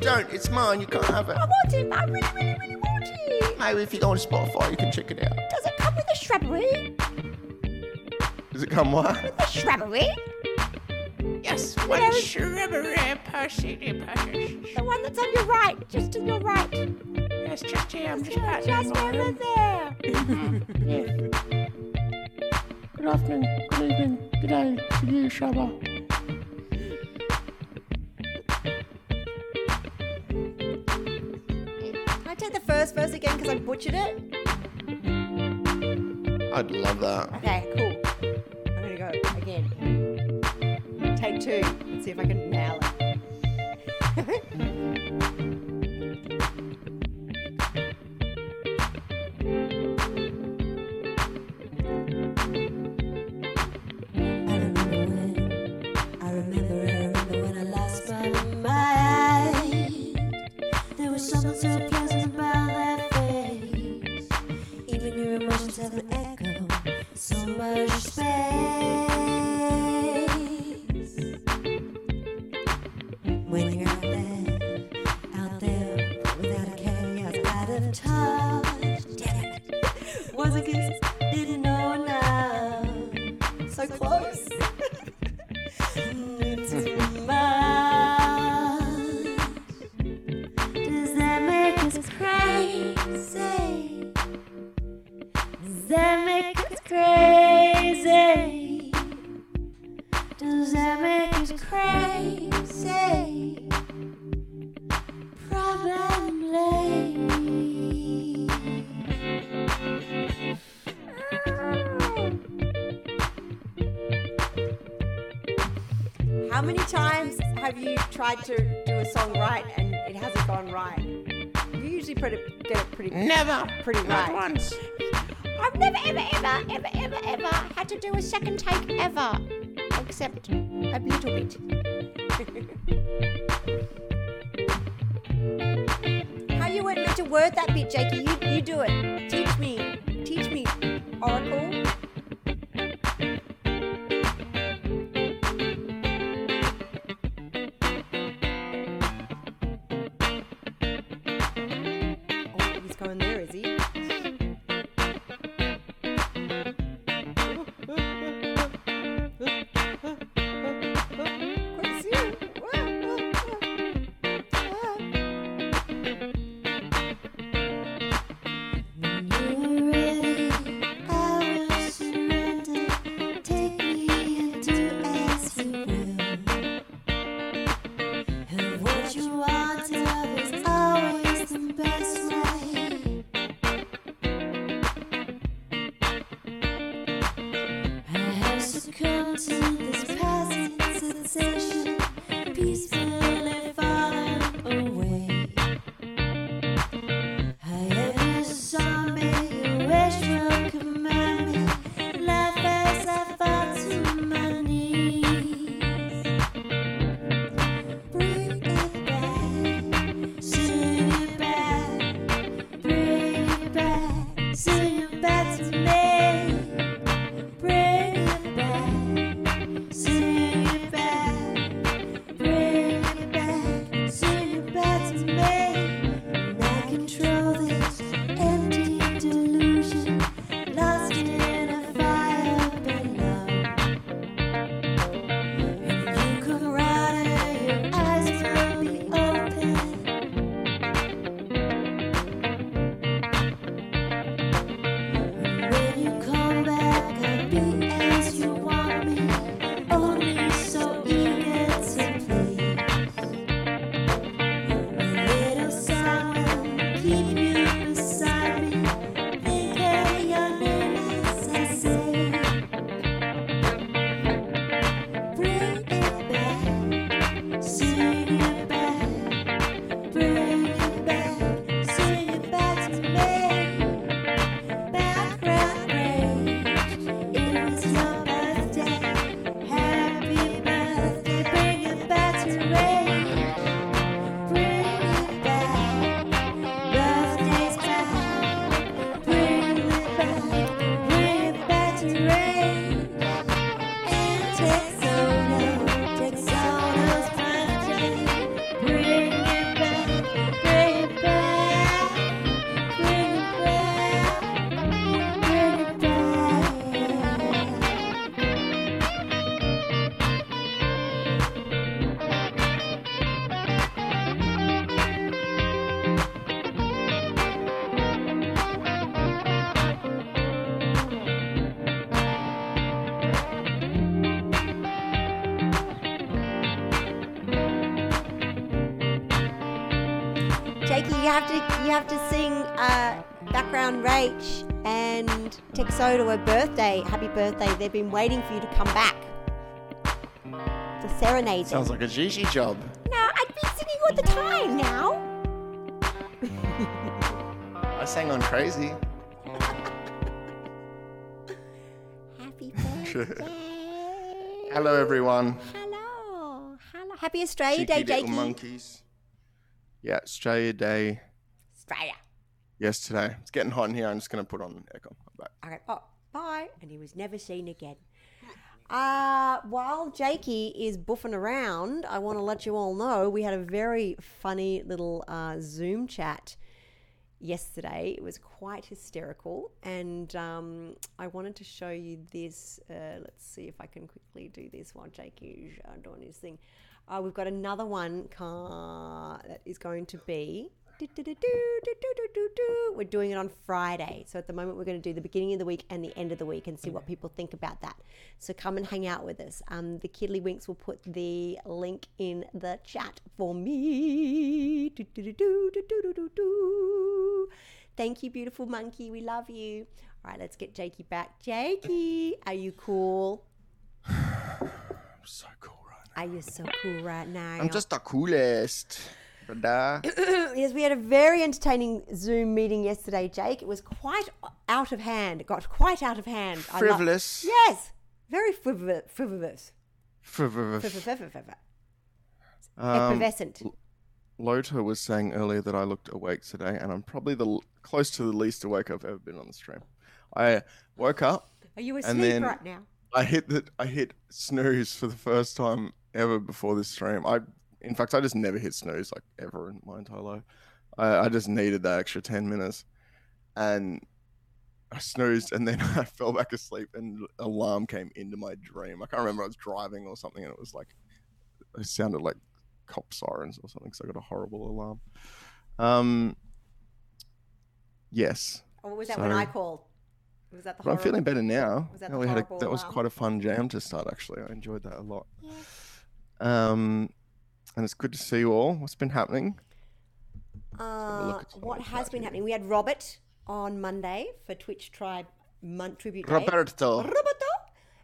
don't. It's mine. You can't have it. I want it. I really, really, really want it. Maybe if you go on Spotify, you can check it out. Does it come with a shrubbery? Does it come what? With a shrubbery? Yes, one no. shrubbery person. The one that's on your right, just to your right. Yes, just here. I'm just just over there. yes. Good afternoon, good evening, good day to you, shrubber. first verse again because I butchered it? I'd love that. Okay, cool. I'm gonna go again. Take two. Let's see if I can nail it. How many times have you tried to do a song right and it hasn't gone right? You usually pretty, get it pretty Never. Pretty right. once. I've never, ever, ever, ever, ever, ever had to do a second take ever, except a little bit. How you weren't meant to word that bit, Jakey? You, you do it. Teach me. You have to sing uh, background Rach and Texodo a birthday, happy birthday. They've been waiting for you to come back to serenade them. Sounds like a Gigi job. No, I'd be singing all the time now. I sang on crazy. Happy birthday. Hello, everyone. Hello. Hello. Happy Australia Day, Cheeky little Jakey. monkeys. Yeah, Australia Day Australia. yesterday. It's getting hot in here. I'm just going to put on aircon. I'm back. Okay, oh, bye. And he was never seen again. Uh, while Jakey is buffing around, I want to let you all know we had a very funny little uh, Zoom chat yesterday. It was quite hysterical, and um, I wanted to show you this. Uh, let's see if I can quickly do this while Jakey is uh, doing his thing. Uh, we've got another one car that is going to be. We're doing it on Friday. So at the moment, we're going to do the beginning of the week and the end of the week and see what people think about that. So come and hang out with us. Um, the Kiddly Winks will put the link in the chat for me. Thank you, beautiful monkey. We love you. All right, let's get Jakey back. Jakey, are you cool? I'm so cool right now. Are you so cool right now? I'm just the coolest. Brother. yes, we had a very entertaining Zoom meeting yesterday, Jake. It was quite out of hand. It got quite out of hand. I lo- Frivolous. yes, very frivolous. Frivolous. Frivolous. Um, Effervescent. Lota was saying earlier that I looked awake today, and I'm probably the l- close to the least awake I've ever been on the stream. I woke up, Are you and asleep then- right now? I hit the, I hit snooze for the first time ever before this stream. I, in fact, I just never hit snooze like ever in my entire life. I, I just needed that extra ten minutes, and I snoozed, and then I fell back asleep, and alarm came into my dream. I can't remember. I was driving or something, and it was like it sounded like cop sirens or something. So I got a horrible alarm. Um. Yes, Or was that when I called? Was that the but I'm feeling better now. Was that the we had a, horrible that was quite a fun jam to start. Actually, I enjoyed that a lot. Um, and it's good to see you all. What's been happening? Uh, look at some of what has been here. happening? We had Robert on Monday for Twitch Tribe Mon- Tribute Day. Roberto. Roberto.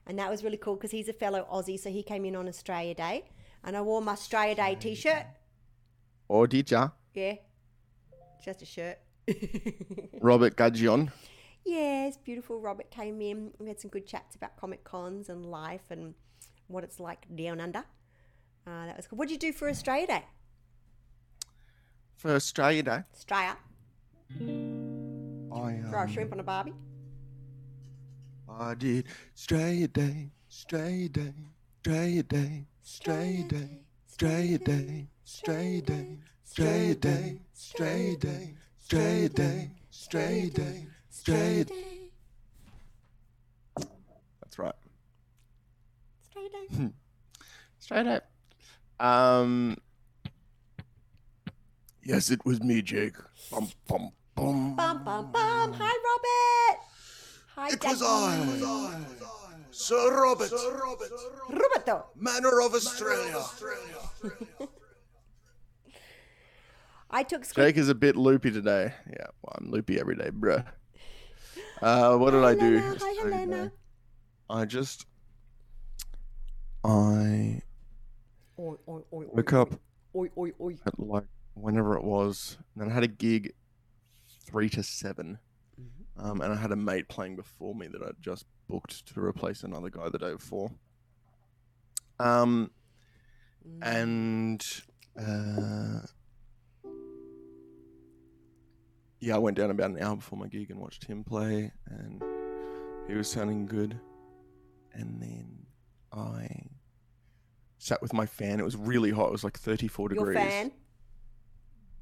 And that was really cool because he's a fellow Aussie, so he came in on Australia Day. And I wore my Australia Day t shirt. Or did ya? Yeah. Just a shirt. Robert Gadgion. yes, beautiful Robert came in. We had some good chats about Comic Cons and life and what it's like down under. Uh, that was cool. What did you do for Australia Day? For Australia Day. Australia. I, Throw a um, shrimp on a barbie. I did Australia Day, Australia Day, Australia Day, Australia Day, Australia Day, Australia Day, Australia Day, Australia Day, Australia Day, Australia Day, Australia Day. That's right. Australia Day. Straight up. Um. Yes, it was me, Jake. Bum, bum, bum. Bum, bum, bum. Hi, Robert. Hi, It was I, it was I, Sir Robert, Roberto. Manor of Australia. I took script. Jake is a bit loopy today. Yeah, well, I'm loopy every day, bruh. Uh, what did I do? Helena. Hi. Helena. I just, I Oi, oi, oi, woke up Oi, oi, oi. at like whenever it was, and then I had a gig three to 7 Mm-hmm. um, and I had a mate playing before me that I just booked to replace another guy the day before. Um, Mm. and uh, yeah, I went down about an hour before my gig and watched him play, and he was sounding good. And then I sat with my fan. It was really hot. It was like 34 Your degrees. fan.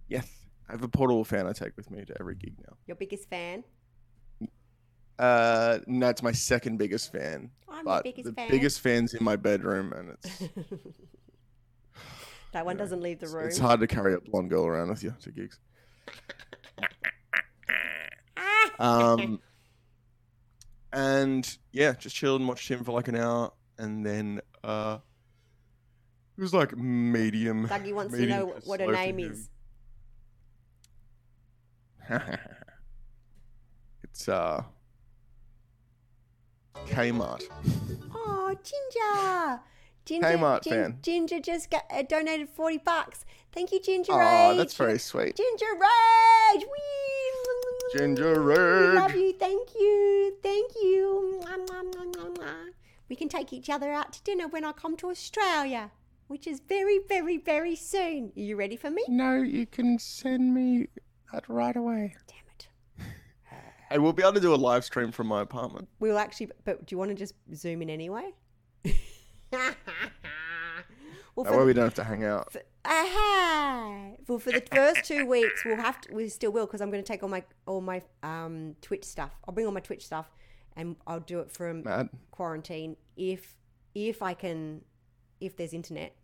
Yes, I have a portable fan I take with me to every gig now. Your biggest fan. Uh, no, it's my second biggest fan. I'm but the biggest the fan. biggest fan's in my bedroom, and it's That one doesn't leave the room. it's hard to carry a blonde girl around with you to gigs. um, and yeah, just chilled and watched him for like an hour, and then uh, it was like medium. Dougie wants to medium know what her name is. it's uh Kmart. Oh, Ginger. Ginger, Kmart Gin- fan. Ginger just got, uh, donated 40 bucks. Thank you, Ginger Oh, Rage. that's very sweet. Ginger Rage. Whee! Ginger Rage. We love you. Thank you. Thank you. We can take each other out to dinner when I come to Australia, which is very, very, very soon. Are you ready for me? No, you can send me that right away. Damn it. Hey, we'll be able to do a live stream from my apartment. We'll actually, but do you want to just zoom in anyway? well, That for way the- we don't have to hang out. For, aha! Well, for the first two weeks, we'll have to. We still will because I'm going to take all my all my um, Twitch stuff. I'll bring all my Twitch stuff, and I'll do it from Mad. quarantine if if I can, if there's internet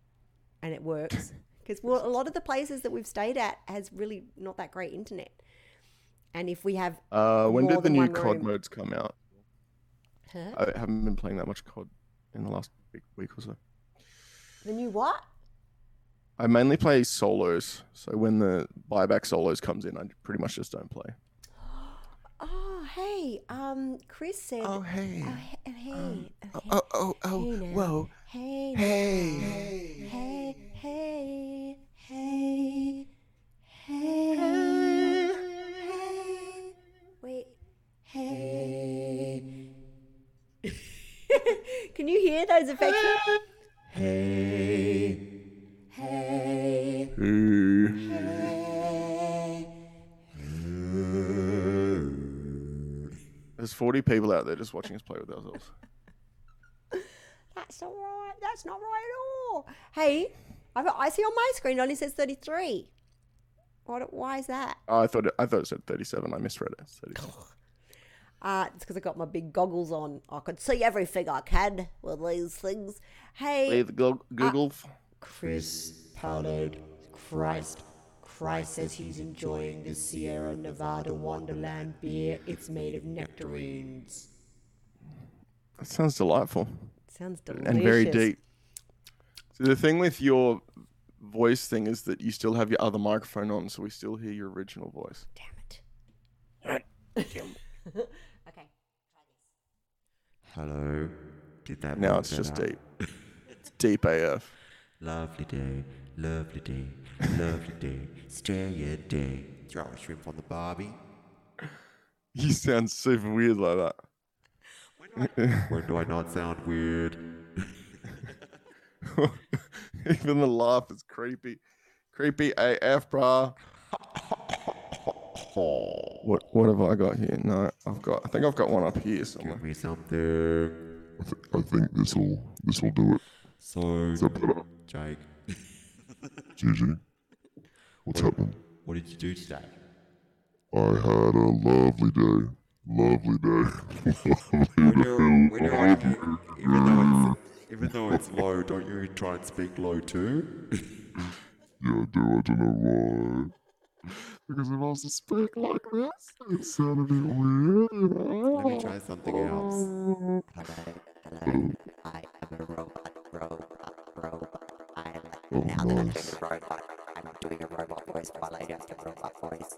and it works. Because well, a lot of the places that we've stayed at has really not that great internet. And if we have Uh, when did the new COD room. modes come out? huh? I haven't been playing that much COD in the last week, week or so. the new what? I mainly play solos, so when the buyback solos comes in, I pretty much just don't play. Oh, hey, um, Chris said. Oh hey, oh, he- oh, hey, okay. oh oh oh, Hey now. whoa, Hey, hey, hey, hey, hey, hey, hey. Wait, hey. Can you hear those effects? Hey, hey, Hey There's 40 people out there just watching us play with ourselves. That's not right. That's not right at all. Hey, I've I see on my screen it only says 33. What, why is that? Oh, I thought it, I thought it said 37. I misread it. It's 37. Uh, it's because I got my big goggles on. I could see everything I can with these things. Hey, Leave the Goo- Google. Chris Pollard, Christ. Christ says he's enjoying the Sierra Nevada Wonderland beer. It's made of nectarines. that sounds delightful Sounds delicious. and very deep. So the thing with your voice thing is that you still have your other microphone on, so we still hear your original voice. Damn it. okay. Hello. Did that Now it's just better? deep. It's deep AF. Lovely day, lovely day, lovely day. Stay a day. Throw a shrimp on the barbie. You sound super weird like that. When do I not sound weird? Even the laugh is creepy. Creepy AF, brah. What what have I got here? No, I've got. I think I've got one up here somewhere. Give me something. I, th- I think this will this will do it. So, that better? Jake, Gigi, what's happening? what did you do today? I had a lovely day. Lovely day. When you're, when you're on, even though it's even though it's low, don't you try and speak low too? yeah, I do. I don't know why. Because if I was to speak like this, it sounded a bit weird, you know. Let me try something else. I am a robot, robot, robot. I am Oh, now that I'm doing a robot. I'm not doing a robot voice while I do a robot voice.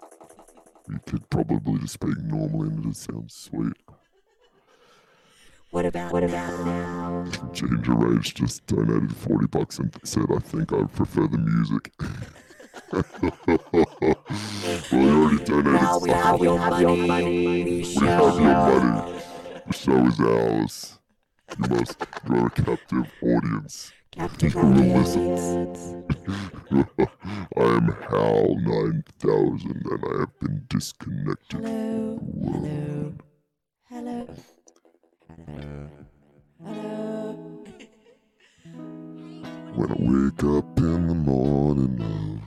You could probably just speak normally and it sounds sweet. What about what about now? Ginger Rage just donated 40 bucks and said, I think I prefer the music. well, you already donated Now we have your money. We have your money. The show is ours. You must. You are a captive audience. Will listen. I am Hal 9000 and I have been disconnected. Hello. Hello. Hello. Hello. Hello. When I wake up in the morning, love,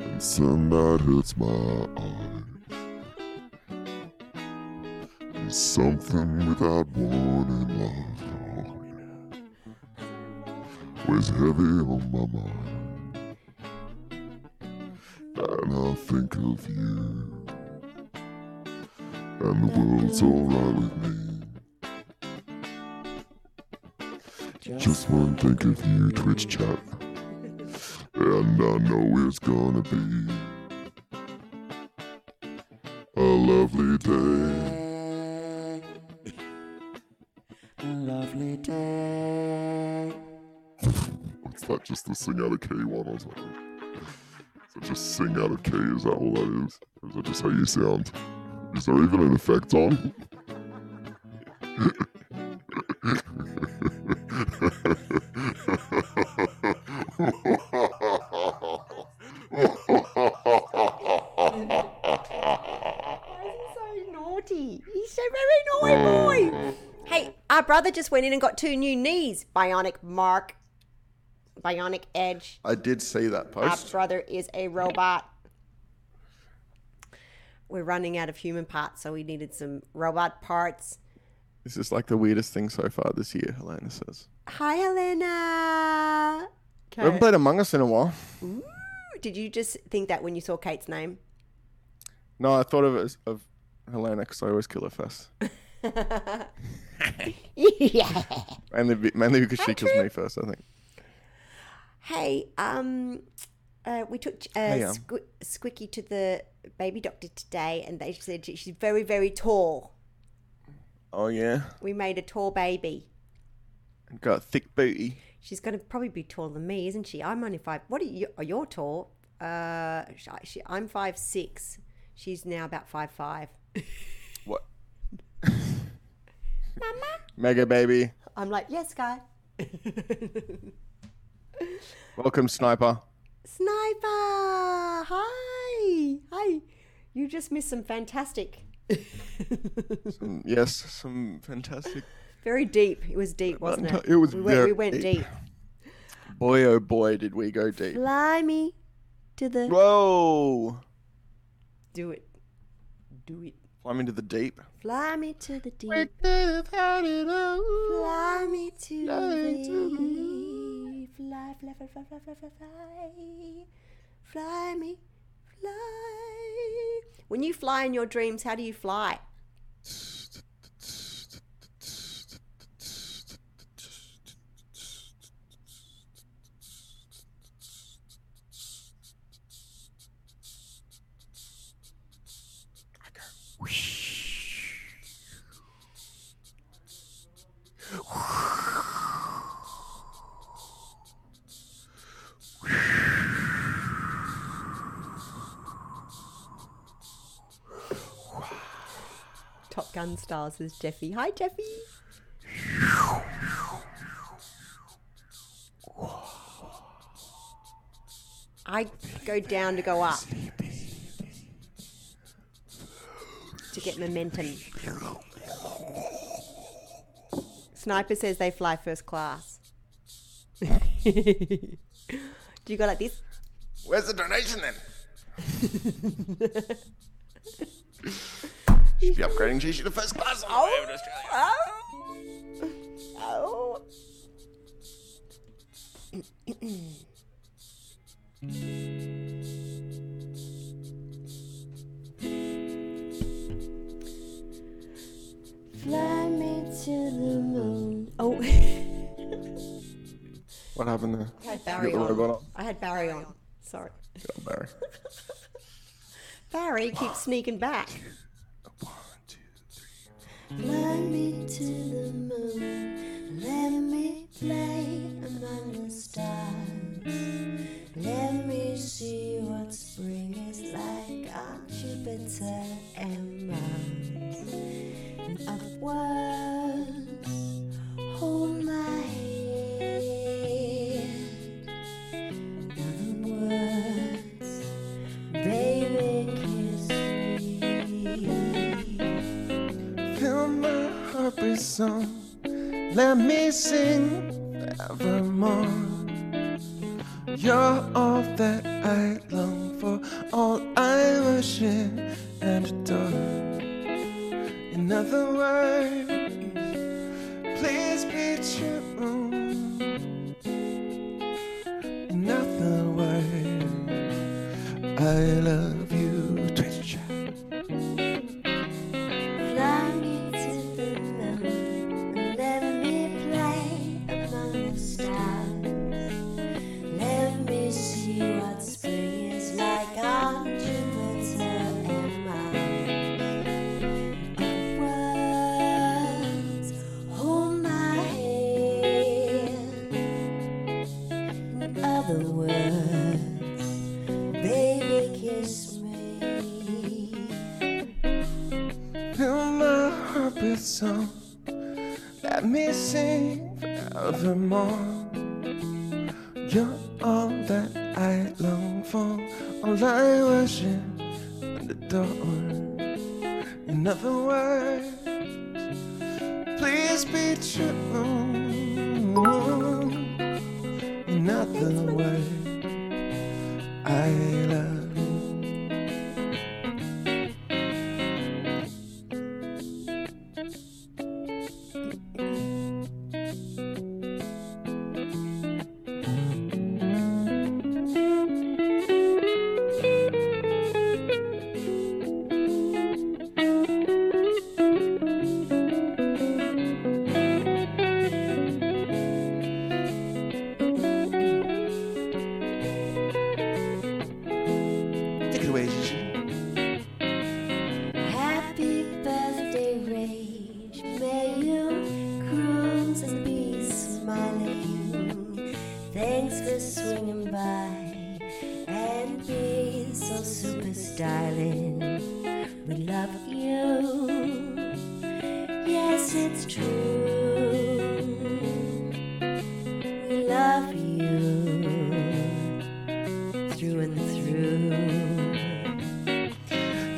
and sunlight hits my eyes, and something without warning, love, weighs heavy on my mind, and I think of you, and the world's alright with me. Just one think of you, Twitch chat. And I know it's gonna be a lovely day. Just the sing out of K1 or something? That just sing out of key? Is that all that is? Or is that just how you sound? Is there even an effect on? Why is he so naughty. He's so very naughty boy. Hey, our brother just went in and got two new knees. Bionic Mark. Bionic Edge. I did see that post. post. brother is a robot. We're running out of human parts, so we needed some robot parts. This is like the weirdest thing so far this year, Helena says. Hi, Helena. We haven't played Among Us in a while. Did you just think that when you saw Kate's name? No, I thought of it as of Helena because I always kill her first. yeah. Mainly, mainly because she kills me first, I think. Hey, um, uh, we took uh, Hey, um. Squ- Squicky to the baby doctor today, and they said she- she's very, very tall. Oh, yeah. We made a tall baby. Got a thick booty. She's going to probably be taller than me, isn't she? I'm only five. What are you? Are you tall? Uh, she, I'm five six. She's now about five five. What? Mama. Mega baby. I'm like, yes, guy. Welcome, Sniper. Sniper, hi, hi. You just missed some fantastic, Some, yes, some fantastic. very deep. It was deep, wasn't it? It was we went, we went deep. deep. Boy, oh boy, did we go deep. Fly me to the. Whoa! Do it. Do it. Climb into the deep. Fly me to the deep. Fly me to the deep. Fly, fly, fly, fly, fly, fly, fly, fly. Fly me, fly. When you fly in your dreams, how do you fly? Top Gun stars is Jeffy. Hi, Jeffy. I go down to go up to get momentum. Sniper says they fly first class. Do you go like this? Where's the donation then? Should be upgrading Gigi to first class. all the way Australia. Oh. Oh. Fly me to the moon. Oh, What happened there? I had Barry the on. robot? I had Barry on. Sorry. Get on, Barry. Barry keeps sneaking back. Fly me to the moon, let me play among the stars. Let me see what spring is like on Jupiter and Mars. Other song. Let me sing evermore. You're all that I long for, all I worship and adore. In other words, please be true. In other words, I love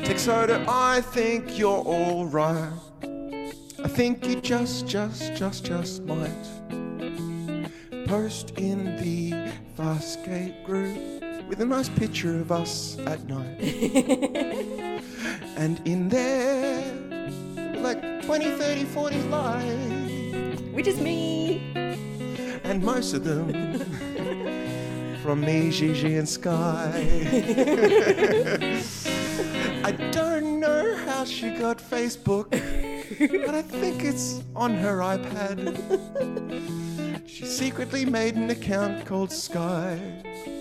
Texoda, I think you're alright. I think you just, just, just, just might post in the Farscape group with a nice picture of us at night. and in there, like 20, 30, 40 likes. Which is me. And most of them from me, Gigi, and Sky. I don't know how she got Facebook, but I think it's on her iPad. She secretly made an account called Sky.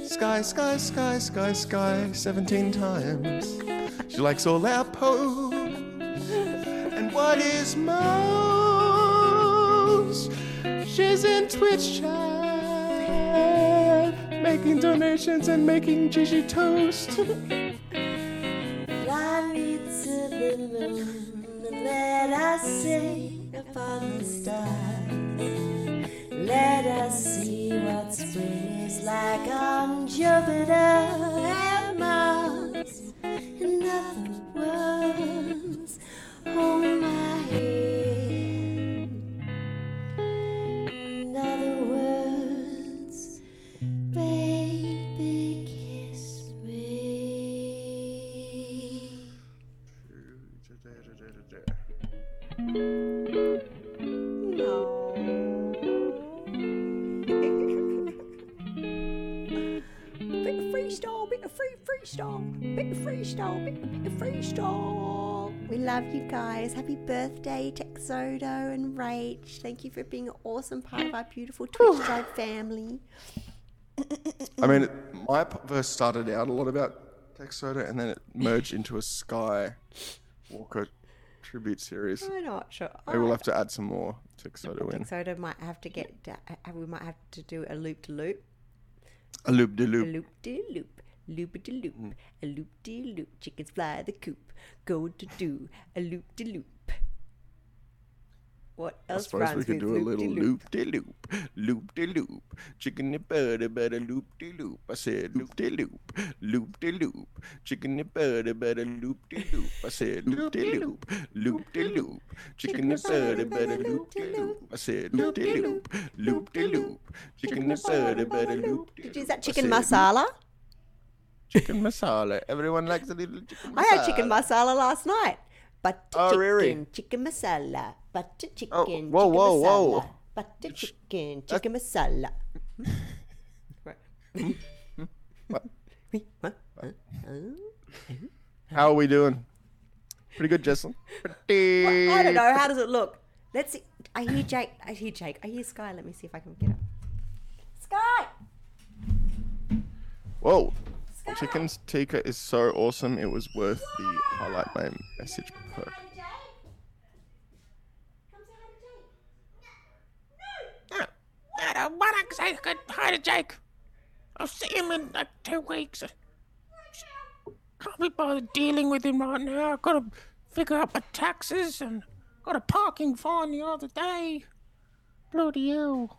Sky, Sky, Sky, Sky, Sky, 17 times. She likes all our posts. And what is most? She's in Twitch chat, making donations and making Gigi toast. freestyle. We love you guys. Happy birthday, Texodo and Rach. Thank you for being an awesome part of our beautiful Twitch Tribe family. I mean, my verse started out a lot about Texoda and then it merged into a Sky Walker tribute series. I'm not sure. Maybe we'll have to add some more Texoda in. Texodo might have to get. Uh, we might have to do a loop to loop. A loop de loop. A loop de loop, loop de loop, a loop de loop. Chickens fly the coop, go to do a loop de loop. What I else suppose rhymes we could do a little loop de loop, loop de loop, chicken and butter, butter, loop de loop. I said loop de loop, loop de loop, chicken and butter, butter, loop de loop. I said loop de loop, loop de loop, chicken and butter, butter, loop de loop. I said loop de loop, loop de loop, chicken and butter, butter, loop de loop. Is loop. that chicken masala? Chicken masala. Everyone likes a little chicken masala. I had chicken masala last night. Butter Oh, chicken, really? chicken masala, butter chicken, Oh, chicken whoa, whoa, masala, whoa. butter chicken, chicken masala. What? What? How are we doing? Pretty good, Jesslyn. Pretty. Well, I don't know. How does it look? Let's see. I hear Jake. I hear Jake. I hear Sky. Let me see if I can get up. Sky. Whoa. Chicken's tikka is so awesome. It was worth the highlight my message perk. I don't want to say good hi to Jake. I'll see him in like two weeks. Can't be bothered dealing with him right now. I've got to figure out my taxes and got a parking fine the other day. Bloody hell.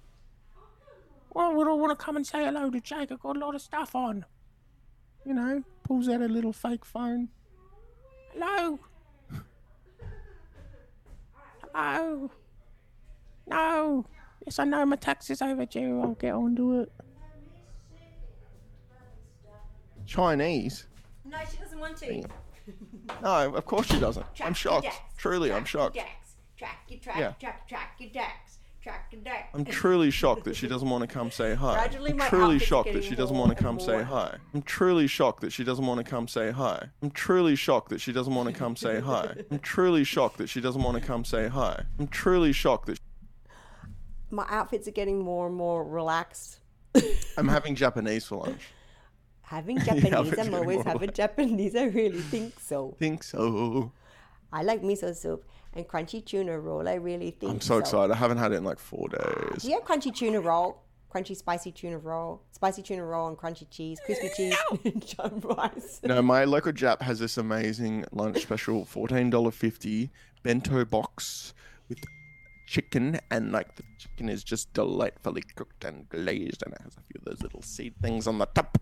Why would I want to come and say hello to Jake? I've got a lot of stuff on. You know, pulls out a little fake phone. Hello? Hello? No. Yes, I know my taxi's overdue. I'll get onto it. Chinese? No, she doesn't want to. No, of course she doesn't. Track I'm your shocked. decks. Truly, I'm Track shocked. Your decks. Track your track. Yeah. Track track your decks. Track decks. I'm truly shocked that she doesn't want to come say hi. Gradually I'm my truly shocked that she doesn't want to come say hi. I'm truly shocked that she doesn't want to come say hi. I'm truly shocked that she doesn't want to come say hi. I'm truly shocked that she doesn't want to come say hi. I'm truly shocked that My outfits are getting more and more relaxed. I'm having Japanese for lunch. Having Japanese, I'm always having Japanese. I really think so. Think so. I like miso soup and crunchy tuna roll. I really think I'm so excited. I haven't had it in like four days. Do you have crunchy tuna roll? Crunchy spicy tuna roll, spicy tuna roll, and crunchy cheese, crispy cheese, and rice. No, my local Jap has this amazing lunch special, fourteen dollar fifty bento box with chicken, and like the chicken is just delightfully cooked and glazed, and it has a few of those little seed things on the top,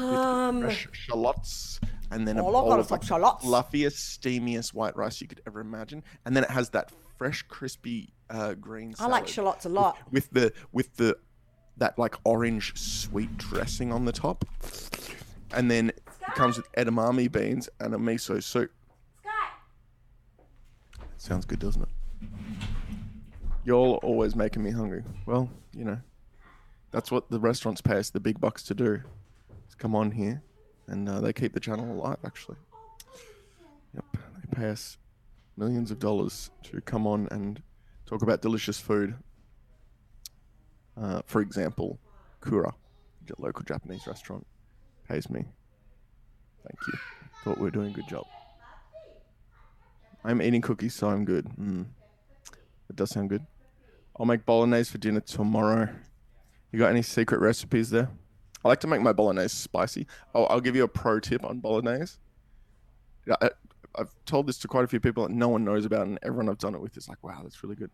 Um, fresh shallots, and then a Oh, look, bowl of like shallots. fluffiest, steamiest white rice you could ever imagine, and then it has that fresh, crispy uh, green. I like shallots a lot. with the with the that like orange sweet dressing on the top, and then it comes with edamame beans and a miso soup. Sounds good, doesn't it? You're always making me hungry. Well, you know, that's what the restaurants pay us the big bucks to do. Come on here, and uh, they keep the channel alive. Actually, yep, they pay us millions of dollars to come on and talk about delicious food. Uh, for example, Kura, a local Japanese restaurant, pays me. Thank you. Thought we were doing a good job. I'm eating cookies, so I'm good. Mm. It does sound good. I'll make bolognese for dinner tomorrow. You got any secret recipes there? I like to make my bolognese spicy. Oh, I'll give you a pro tip on bolognese. I, I've told this to quite a few people that no one knows about, and everyone I've done it with is like, wow, that's really good.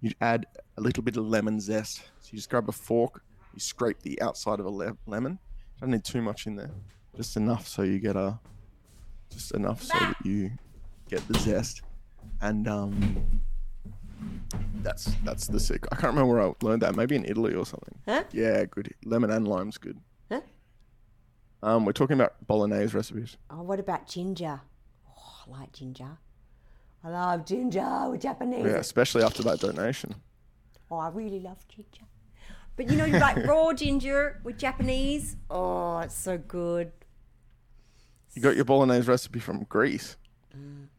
You add a little bit of lemon zest. So you just grab a fork, you scrape the outside of a le- lemon. You don't need too much in there, just enough so you get a, just enough so that you get the zest, and um, that's that's the secret. I can't remember where I learned that. Maybe in Italy or something. Huh? Yeah, good. Lemon and lime's good. Huh? Um, we're talking about bolognese recipes. Oh, what about ginger? Oh, I like ginger. I love ginger with Japanese. Yeah, especially after that donation. Oh, I really love ginger. But you know, you like raw ginger with Japanese. Oh, it's so good. You got your bolognese recipe from Greece.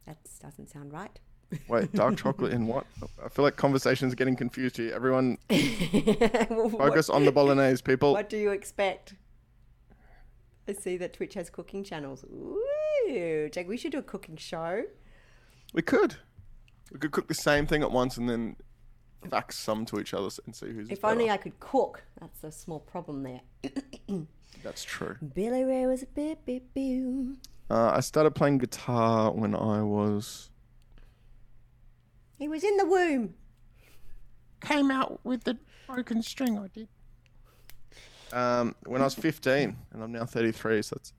That doesn't sound right. Wait, dark chocolate in what? I feel like conversation's getting confused here. Everyone focus on the bolognese, people. What do you expect? I see that Twitch has cooking channels. Ooh, Jack, we should do a cooking show. We could. We could cook the same thing at once and then fax some to each other and see who's If better. only I could cook. That's a small problem there. That's true. Billy Ray was a bit, bit, boo. Uh, I started playing guitar when I was. He was in the womb. Came out with the broken string, I did. Um, when I was 15, and I'm now 33, so that's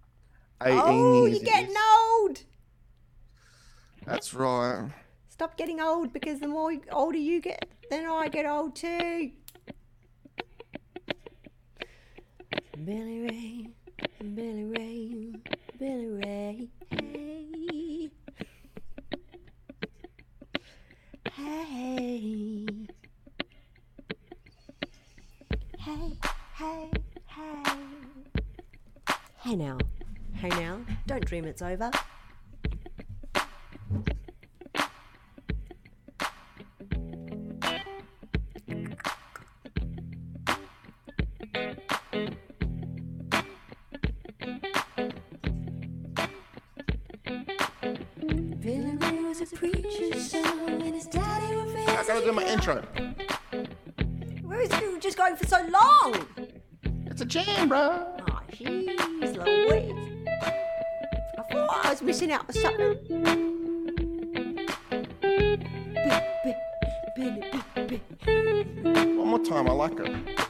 18 Oh, years. you're getting old. That's right. Stop getting old because the more older you get, then I get old too. Billy Ray, Billy Ray, Billy Ray, hey. Hey. Hey, hey, hey. Hey now. Hey now. Don't dream it's over. Was I gotta my intro. Where is you just going for so long? It's a jam, bro. Oh, jeez Louise. I thought I was missing out on something. Bi- bi- Billy, bi- bi- One more time, I like it.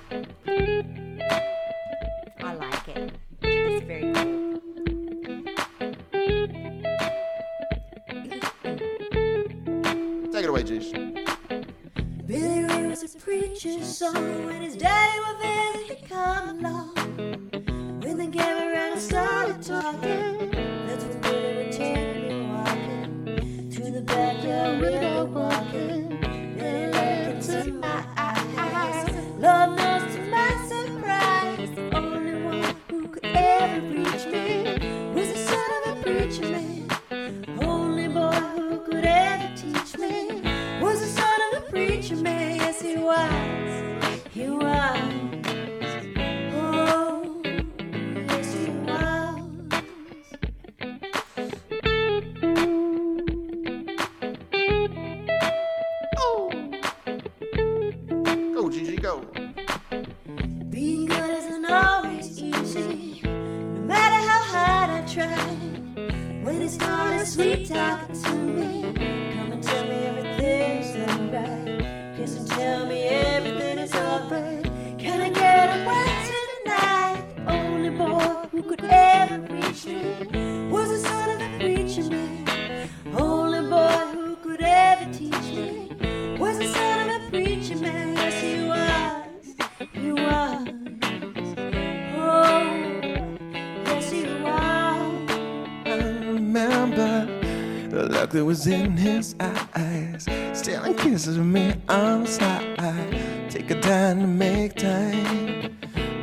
Kisses me on the side. Take a time to make time,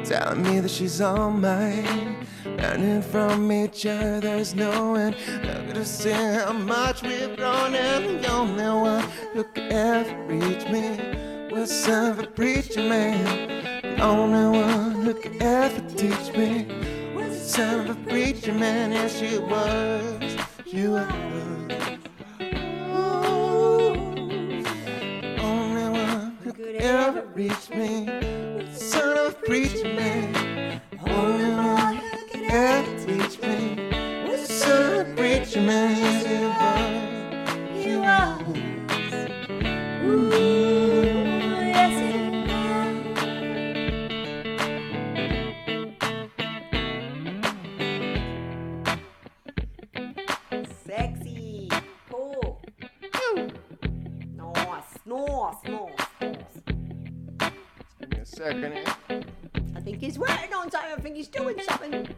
telling me that she's all mine. Learning from each other's knowing, look to see how much we've grown. And the only second. Mm-hmm. I think he's working on something. I think he's doing something.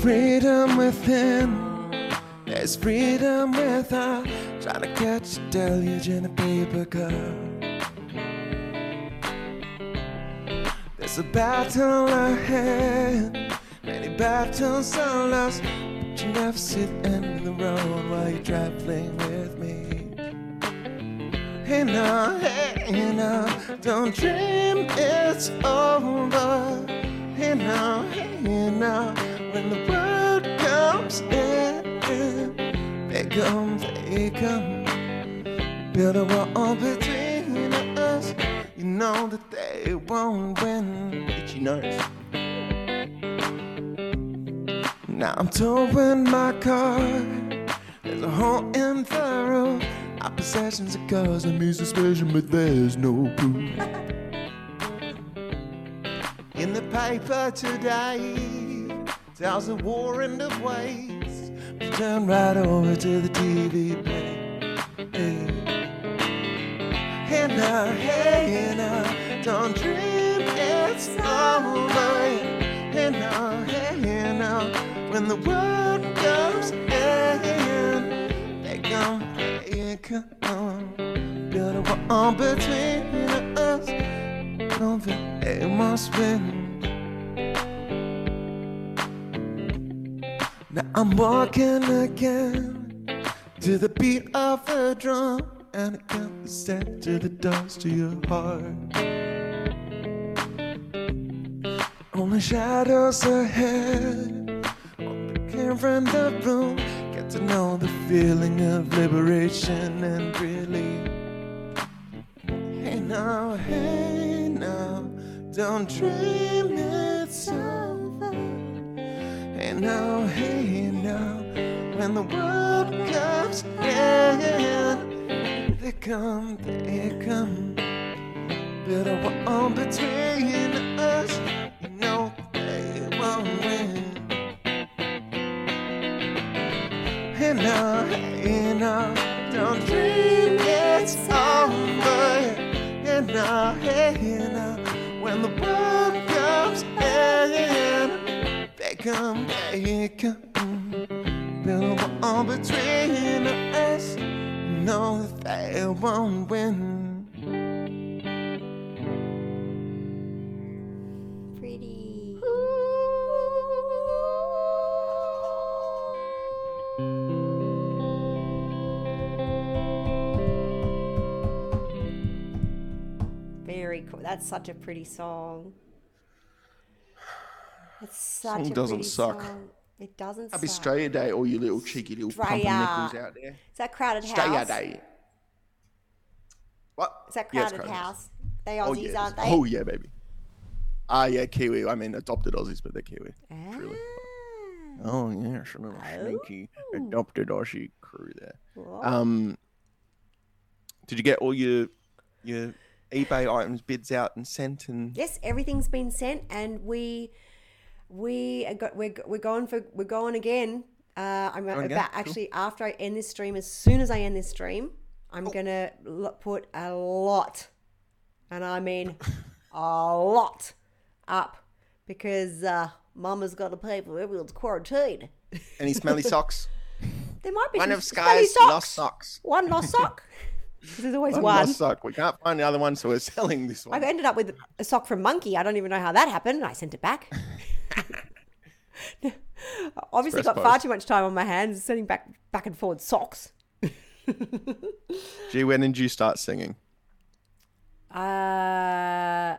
Freedom within. There's freedom without trying to catch a deluge in a paper cup. There's a battle ahead. Many battles are lost, but you never see the end of the road while you're traveling with me. Hey now, hey now, don't dream it's over. Hey now, hey now, come, they come. Build a wall between us. You know that they won't win. Itchy nose. Now I'm towing my car. There's a hole in the roof. Our possessions are causing me suspicion, but there's no proof. In the paper today, tells a war end of ways. Turn right over to the TV. Hey. Hey now, hey now, don't dream it's over. Hey now, hey now, when the world comes in, they come, they come. Build a wall between us. Don't think they must win. Now I'm walking again to the beat of the drum, and I count the step to the dust to your heart. Only shadows ahead. Came from the room, get to know the feeling of liberation and really. Hey now, hey now, don't dream it's over. Now, hey now, when the world comes in, they come, they come. Build a wall between us, you know they won't win. Hey now, hey now, don't dream it's over. Hey now, hey now, when the world come back. Build a wall between us. No, they won't win. Pretty. Ooh. Very cool. That's such a pretty song. It's such Song a doesn't suck. song. It doesn't Happy suck. Australia Day, all you little cheeky little Australia. pumpernickels out there. Is that Crowded Australia House? Day. What? Is that Yeah, it's Crowded Crowded House? They Oh Aussies, yeah, aren't they? oh yeah, baby. Ah yeah, Kiwi. I mean, adopted Aussies, but they're Kiwi. Truly. Ah. Oh yeah, it's a little sneaky adopted Aussie crew there. Whoa. Um, did you get all your your eBay items bids out and sent and Yes, everything's been sent, and we we are go, we're we're going for we're going again. Uh, I'm Going about? Cool. actually after I end this stream. As soon as I end this stream, I'm Oh. gonna lo- put a lot, and I mean a lot, up because uh, Mama's got to pay for everyone's quarantine. any smelly socks? There might be One of Sky's socks. lost socks. One lost sock. There's always One one. lost sock. We can't find the other one, so we're selling this one. I ended up with a sock from Monkey. I don't even know how that happened. I sent it back. Obviously, got far too much time on my hands sending back back and forward socks. Gee, when did you start singing? Uh,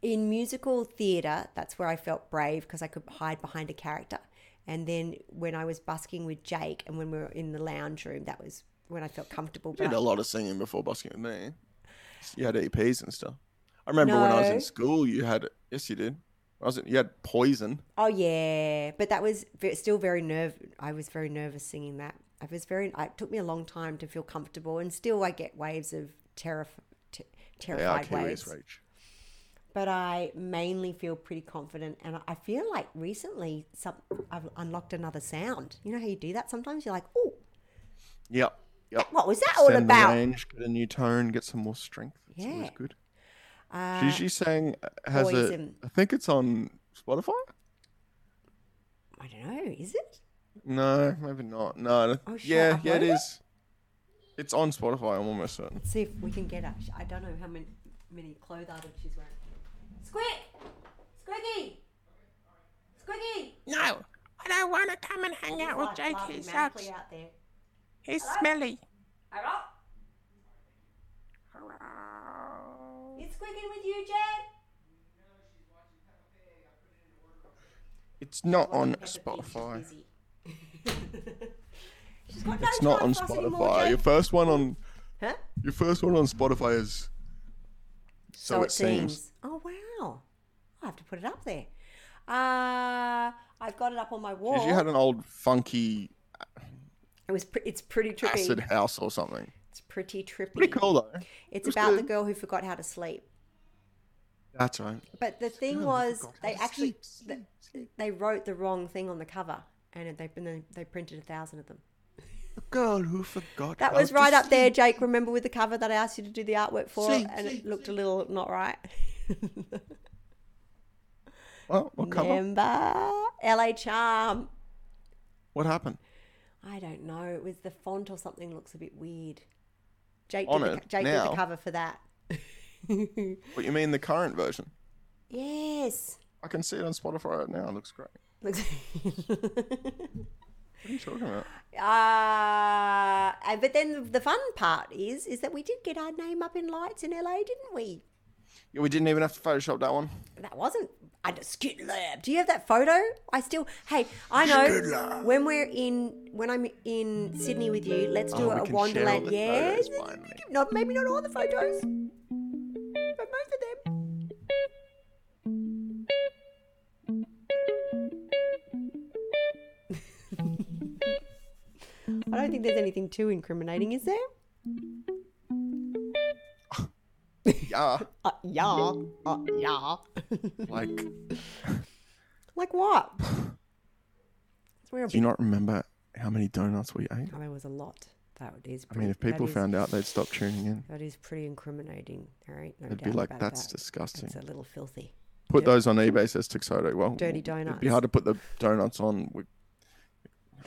in musical theatre, that's where I felt brave because I could hide behind a character. And then when I was busking with Jake and when we were in the lounge room, that was when I felt comfortable. You did a lot of singing before busking with me. You had EPs and stuff. I remember when I was in school, you had yes, you did. I was you had poison. Oh yeah, but that was still very nerve. I was very nervous singing that. I was very. It took me a long time to feel comfortable, and still I get waves of terror, terrified Kiwis, waves. Rach. But I mainly feel pretty confident, and I feel like recently some I've unlocked another sound. You know how you do that sometimes? You're like, oh, Yep. Yep. what was that all about? range, get a new tone, get some more strength. It's always Yeah. good. Uh, Gigi sang has Poison. a. I think it's on Spotify. I don't know. Is it? No, maybe not. No. no- Oh, shit, yeah, yeah, it it? is. It's on Spotify. I'm almost certain. Let's see if we can get her. I don't know how many many clothes items she's wearing. Squick, Squiggy, Squiggy. No, I don't want to come and hang out with Like Jake. laughing He sucks. manically out there. He's smelly. Hello? It's squeaking with you, Jen? It's not on Peppa Pig, she's Spotify. busy. She's got no It's not on for us anymore, Spotify. Your first one on Huh? your first one on Spotify is so, it, seems. Oh wow! I have to put it up there. Uh, I've got it up on my wall. you had an old funky it was. Pre- it's pretty trippy. acid house or something. It's pretty trippy. Pretty cool though. It's was about the girl who forgot how to sleep. That's right. But the thing was, they actually th- they wrote the wrong thing on the cover, and they and then they printed a thousand of them. The girl who forgot. That was right up there. Jake. Remember with the cover that I asked you to do the artwork for, Sleep, and it sleep, looked a little not right. What? What cover? Remember LA Charm? What happened? I don't know. It was the font or something looks a bit weird. Jake did the, Jake did the cover for that. What you mean the current version? yes. I can see it on Spotify right now. It looks great. Looks- What are you talking about? Uh, but then the fun part is is that we did get our name up in lights in LA, didn't we? Yeah, we didn't even have to Photoshop that one. That wasn't under Skid Lab. Do you have that photo? I still. Hey, I know when we're in when I'm in Sydney with you. Let's do Oh, a can share all Wonderland. Yes, not maybe not all the photos, but most of them. I don't think there's anything too incriminating, is there? Yeah, Uh, yeah. Uh, yeah. like, like what? Do you not remember how many donuts we ate? Oh, there was a lot. That is. I mean, if people is- found out, they'd stop tuning in. that is pretty incriminating. There ain't no They'd be like, "That's that. disgusting." It's a little filthy. Put Dirt- those on eBay, says Tuxedo. Well, Dirty donuts. It'd be hard to put the donuts on. We,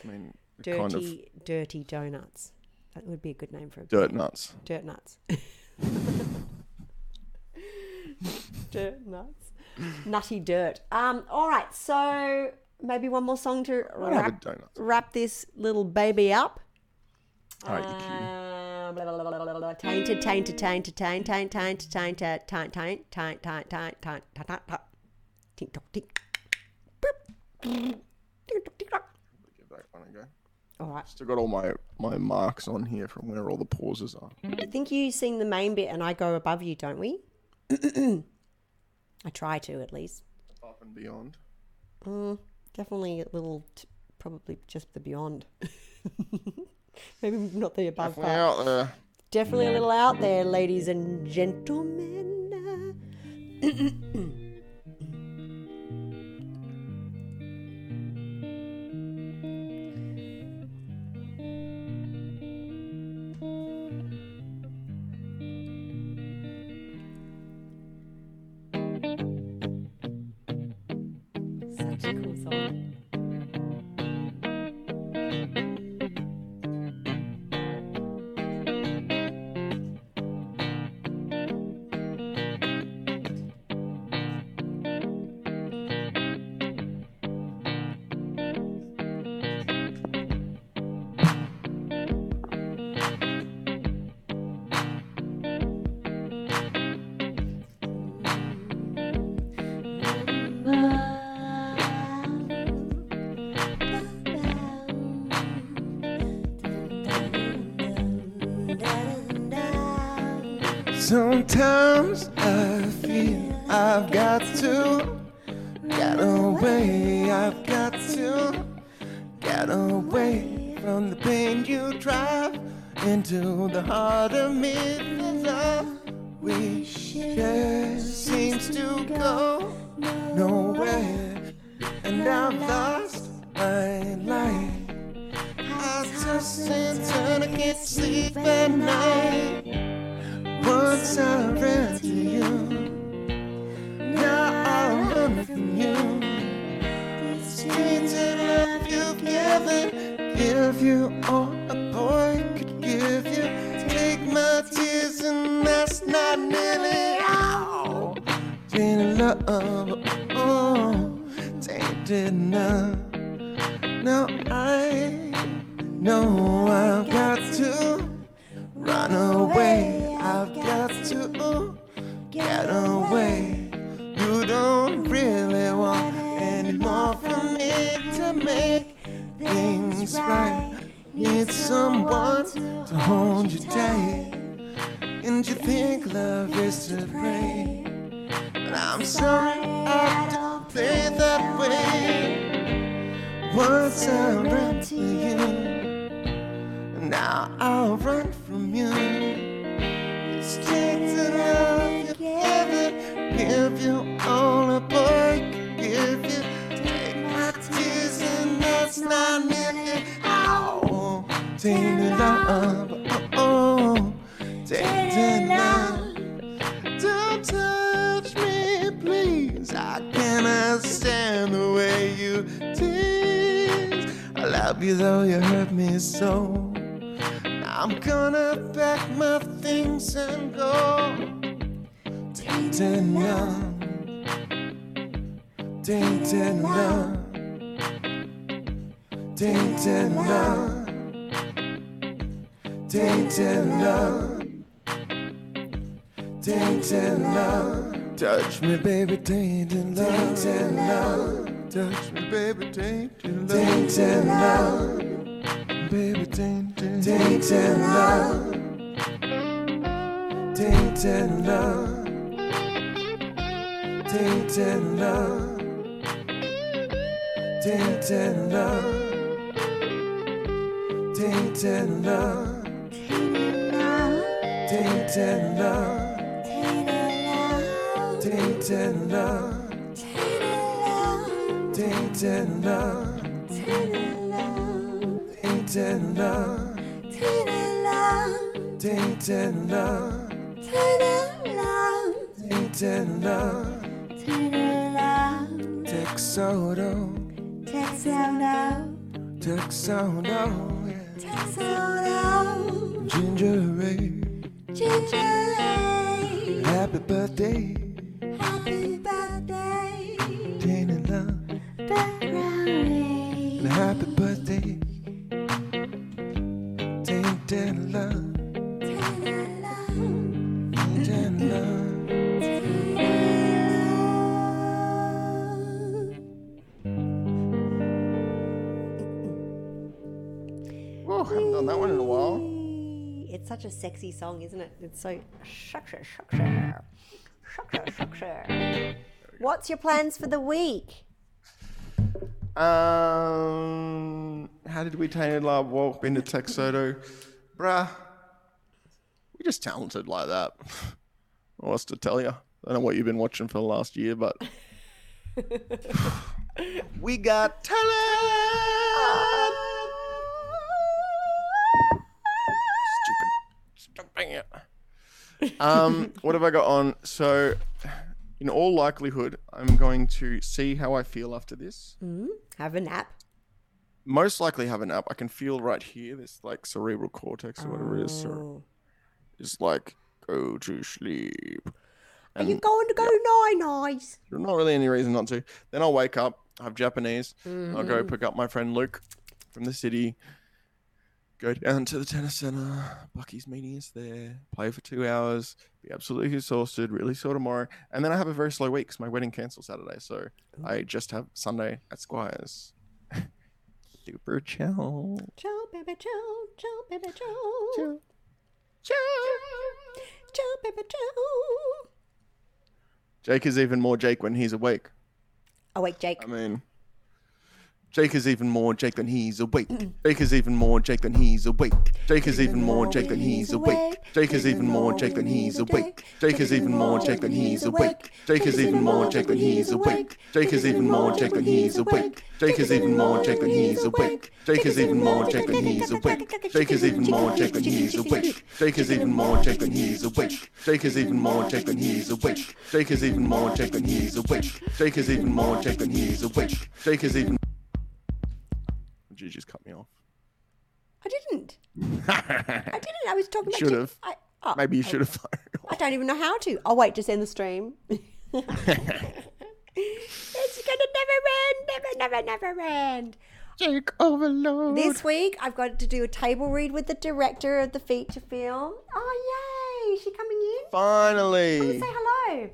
I mean, Dirty, kind of dirty donuts. That would be a good name for a dirt band. nuts. Dirt nuts. dirt nuts. Nutty dirt. Um. All right. So maybe one more song to I'll have a wrap, wrap this little baby up. All right, you cute. tainted, tainted, tainted, tainted, tainted, tainted, tainted, tainted, tainted, tainted, tainted, tainted, tainted, tick tock tick. Give that one a go. All right. Still got all my my marks on here from where all the pauses are. I think you sing the main bit and I go above you, don't we? I try to at least. Up and beyond. Mm, definitely a little, t- probably just the beyond. Maybe not the above Definitely part. out there. Definitely a little out there, ladies and gentlemen. Sometimes I feel I've got to to get away. You don't really want any more from me to make things right. Need someone to hold you tight. And you think love is to pray. But I'm sorry I don't play that way. Once I ran to you, now I'll run from you. How. Tainted love, oh, oh, tainted love. Don't touch me, please. I cannot stand the way you tease. I love you though you hurt me so. I'm gonna pack my things and go. Tainted love, tainted love, tainted love, tainted love, tainted love. Touch me, baby, tainted love, tainted love. Touch me, baby, tainted love, tainted love. Baby, tainted, tainted love, tainted love, tainted love, tainted love, tainted love, tainted love, tainted love, tainted love. Tainted love, tainted love, tainted love, Texodo, Texodo, yeah. Ginger ale, today. Happy birthday. Happy birthday. Tina Love. Ferrari. Happy birthday. Tina Love. Oh, I haven't done that one in a while. It's such a sexy song, isn't it? It's so shucksha shucksha shucksha shucksha. What's your plans for the week? Um, how did we tainted love walk into Texodo? Bruh, we just talented like that. What's to tell you? I don't know what you've been watching for the last year, but we got talent. Um, what have I got on? So, in all likelihood, I'm going to see how I feel after this. Have a nap. Most likely have a nap. I can feel right here, this like cerebral cortex or whatever it is. So Oh. it's like go to sleep. Are you going to go nine nights? there's not really any reason not to. Then I'll wake up, have Japanese. I'll Mm-hmm. go pick up my friend Luke from the city. Go down to the tennis center. Bucky's meeting us there. Play for two hours. Be absolutely exhausted. Really sore tomorrow. And then I have a very slow week because my wedding cancels Saturday. So I just have Sunday at Squires. Super chill. Ciao, baby, ciao, ciao, baby, ciao, Chill. ciao, baby, ciao. Jake is even more Jake when he's awake. Awake, Jake. I mean, Jake is even more Jake than he's awake. Jake is even more Jake than he's awake. Jake is even more Jake than he's awake. Jake is even more Jake than he's awake. Jake is even more Jake than he's awake. Jake is even more Jake than he's awake. Jake is even more Jake than he's awake. Jake is even more Jake than he's awake. Jake is even more Jake than he's awake. Jake is even more Jake than he's awake. Jake is even more Jake than he's awake. Jake is even more Jake than he's awake. Jake is even more Jake than he's awake. Jake is even more Jake than he's awake. Jake is even. Did you just cut me off? I didn't. I didn't. I was talking about Should you. have. I, oh, Maybe you should have. I don't even know how to. I'll wait to end the stream. it's gonna never end, never, never, never end. Jake overload. This week I've got to do a table read with the director of the feature film. Oh yay! Is she coming in? Finally. Say hello.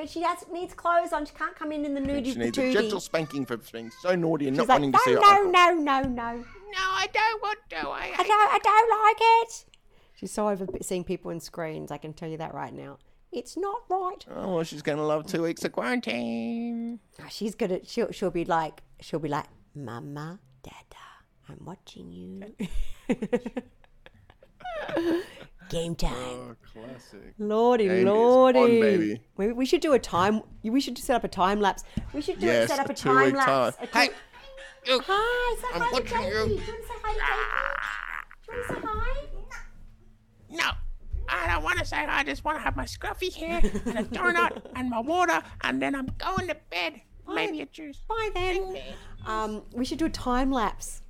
But she has needs clothes on. She can't come in in the nudie She needs a gentle spanking for being so naughty and She's not like, wanting no, to see her. no, uncle. no, no, no. No, I don't want to. I, I don't, I don't like it. She's so over seeing people in screens. I can tell you that right now. It's not right. Oh, well, she's gonna love two weeks of quarantine. Oh, She's gonna. She'll. She'll be like. She'll be like, Mama, Dada, I'm watching you. Game time. Oh, classic. Lordy, lordy. on, baby. We, we should do a time. We should set up a time lapse. We should do Yes, set up a a, time lapse. time. Hey, two- you, Hi, say I'm hi to watching you. Do you want to say hi to Jakey? Do you want to say hi? no. I don't want to say hi. I just want to have my scruffy hair and a donut and my water, and then I'm going to bed. Maybe a juice. Bye then. Um, we should do a time lapse.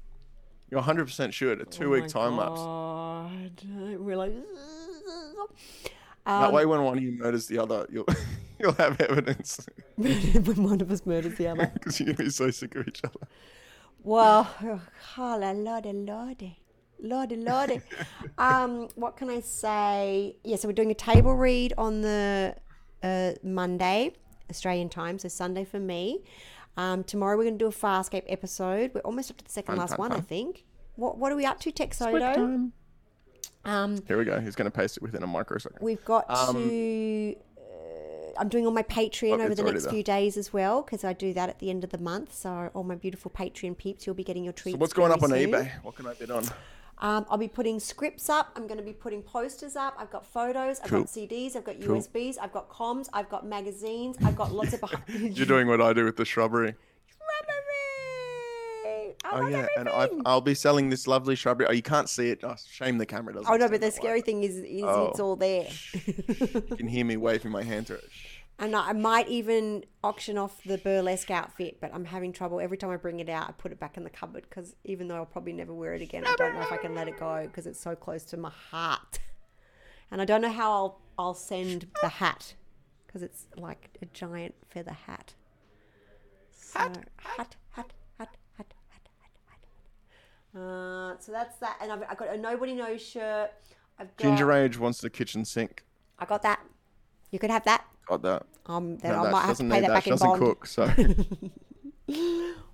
You're 100% sure. It's a two week time lapse. We're like. That Um, way, when one of you murders the other, you'll you'll have evidence when one of us murders the other. because you're gonna be so sick of each other. Well, oh, lordy, lordy, lordy, lordy. um, what can I say? Yeah, so we're doing a table read on the uh, Monday, Australian time, so Sunday for me. Um, tomorrow we're going to do a Farscape episode. We're almost up to the second Fun, last fun, one, I think. What What are we up to, Texodo? Um, Here we go. He's gonna paste it within a microsecond. We've got Um, to. Uh, I'm doing all my Patreon Oh, over the next there. few days as well because I do that at the end of the month. So all my beautiful Patreon peeps, you'll be getting your treats. So what's going up on soon. eBay? What can I bid on? Um, I'll be putting scripts up. I'm going to be putting posters up. I've got photos. I've Cool. got CDs. I've got Cool. USBs. I've got comms. I've got magazines. I've got lots of. You're doing what I do with the shrubbery. Shrubbery! I Oh yeah, and I've, I'll be selling this lovely shrubbery. Oh, you can't see it. Oh, shame the camera doesn't. Oh no, but the scary one. thing is, is it's Oh. all there. You can hear me waving my hand through it. And I might even auction off the burlesque outfit, but I'm having trouble every time I bring it out. I put it back in the cupboard because even though I'll probably never wear it again, I don't know if I can let it go because it's so close to my heart. And I don't know how I'll I'll send the hat because it's like a giant feather hat. So, hat, hat, hat, hat, hat, hat, hat, hat. Uh, so that's that, and I've, I've got a nobody knows shirt. I've got, Ginger Age wants the kitchen sink. I got that. You could have that. Got that. Um, then No, I might have to pay that that. back She in doesn't bond. cook, so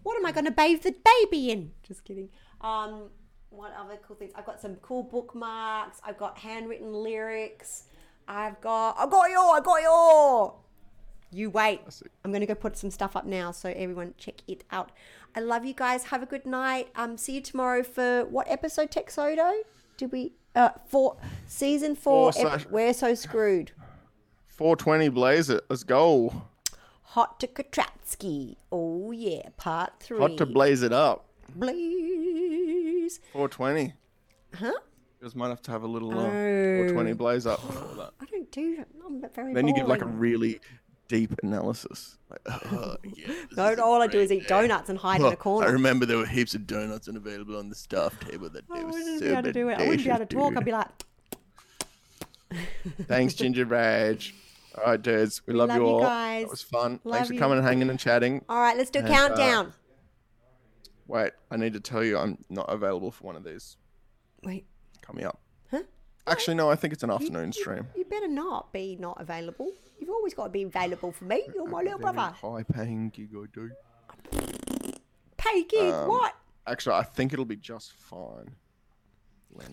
What am I going to bathe the baby in? Just kidding. Um, what other cool things? I've got some cool bookmarks. I've got handwritten lyrics. I've got, I've got your, I've got your. You wait. I'm gonna go put some stuff up now, so everyone check it out. I love you guys. Have a good night. Um, see you tomorrow for what episode? Texodo? Did we? Uh, four season four. Four ep- We're so screwed. 420 blaze it. Let's go. Hot to Katratzi. Oh yeah, part three. Hot to blaze it up. Blaze. 420. Huh? You guys might have to have a little uh, Oh. 420 blaze up. I don't do that. I'm very Then you give like a really deep analysis. Like, uh, yeah, No, all I do is eat donuts and hide in a corner. I remember there were heaps of donuts unavailable on the staff table that day. I was wouldn't so be able to do it. I wouldn't be able to talk. I'd be like, Thanks, Ginger Rage. All right, dudes. We, love, love you you all. guys. That was fun. Love Thanks for you. coming and hanging and chatting. all right, let's do a And, uh, countdown. Wait, I need to tell you I'm not available for one of these Wait, coming up. Huh? Actually, no, I think it's an afternoon stream. you better not be not available. You've always got to be available for me. You're my little brother. High paying gig I do. Pay gig, Um, what? Actually, I think it'll be just fine. When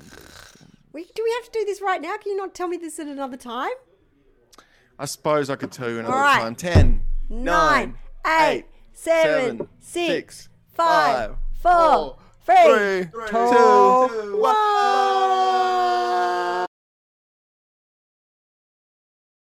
We, do we have to do this right now? Can you not tell me this at another time? I suppose I could tell you another right. time. Ten, nine, eight, seven, six, five, four, three, two, one. one.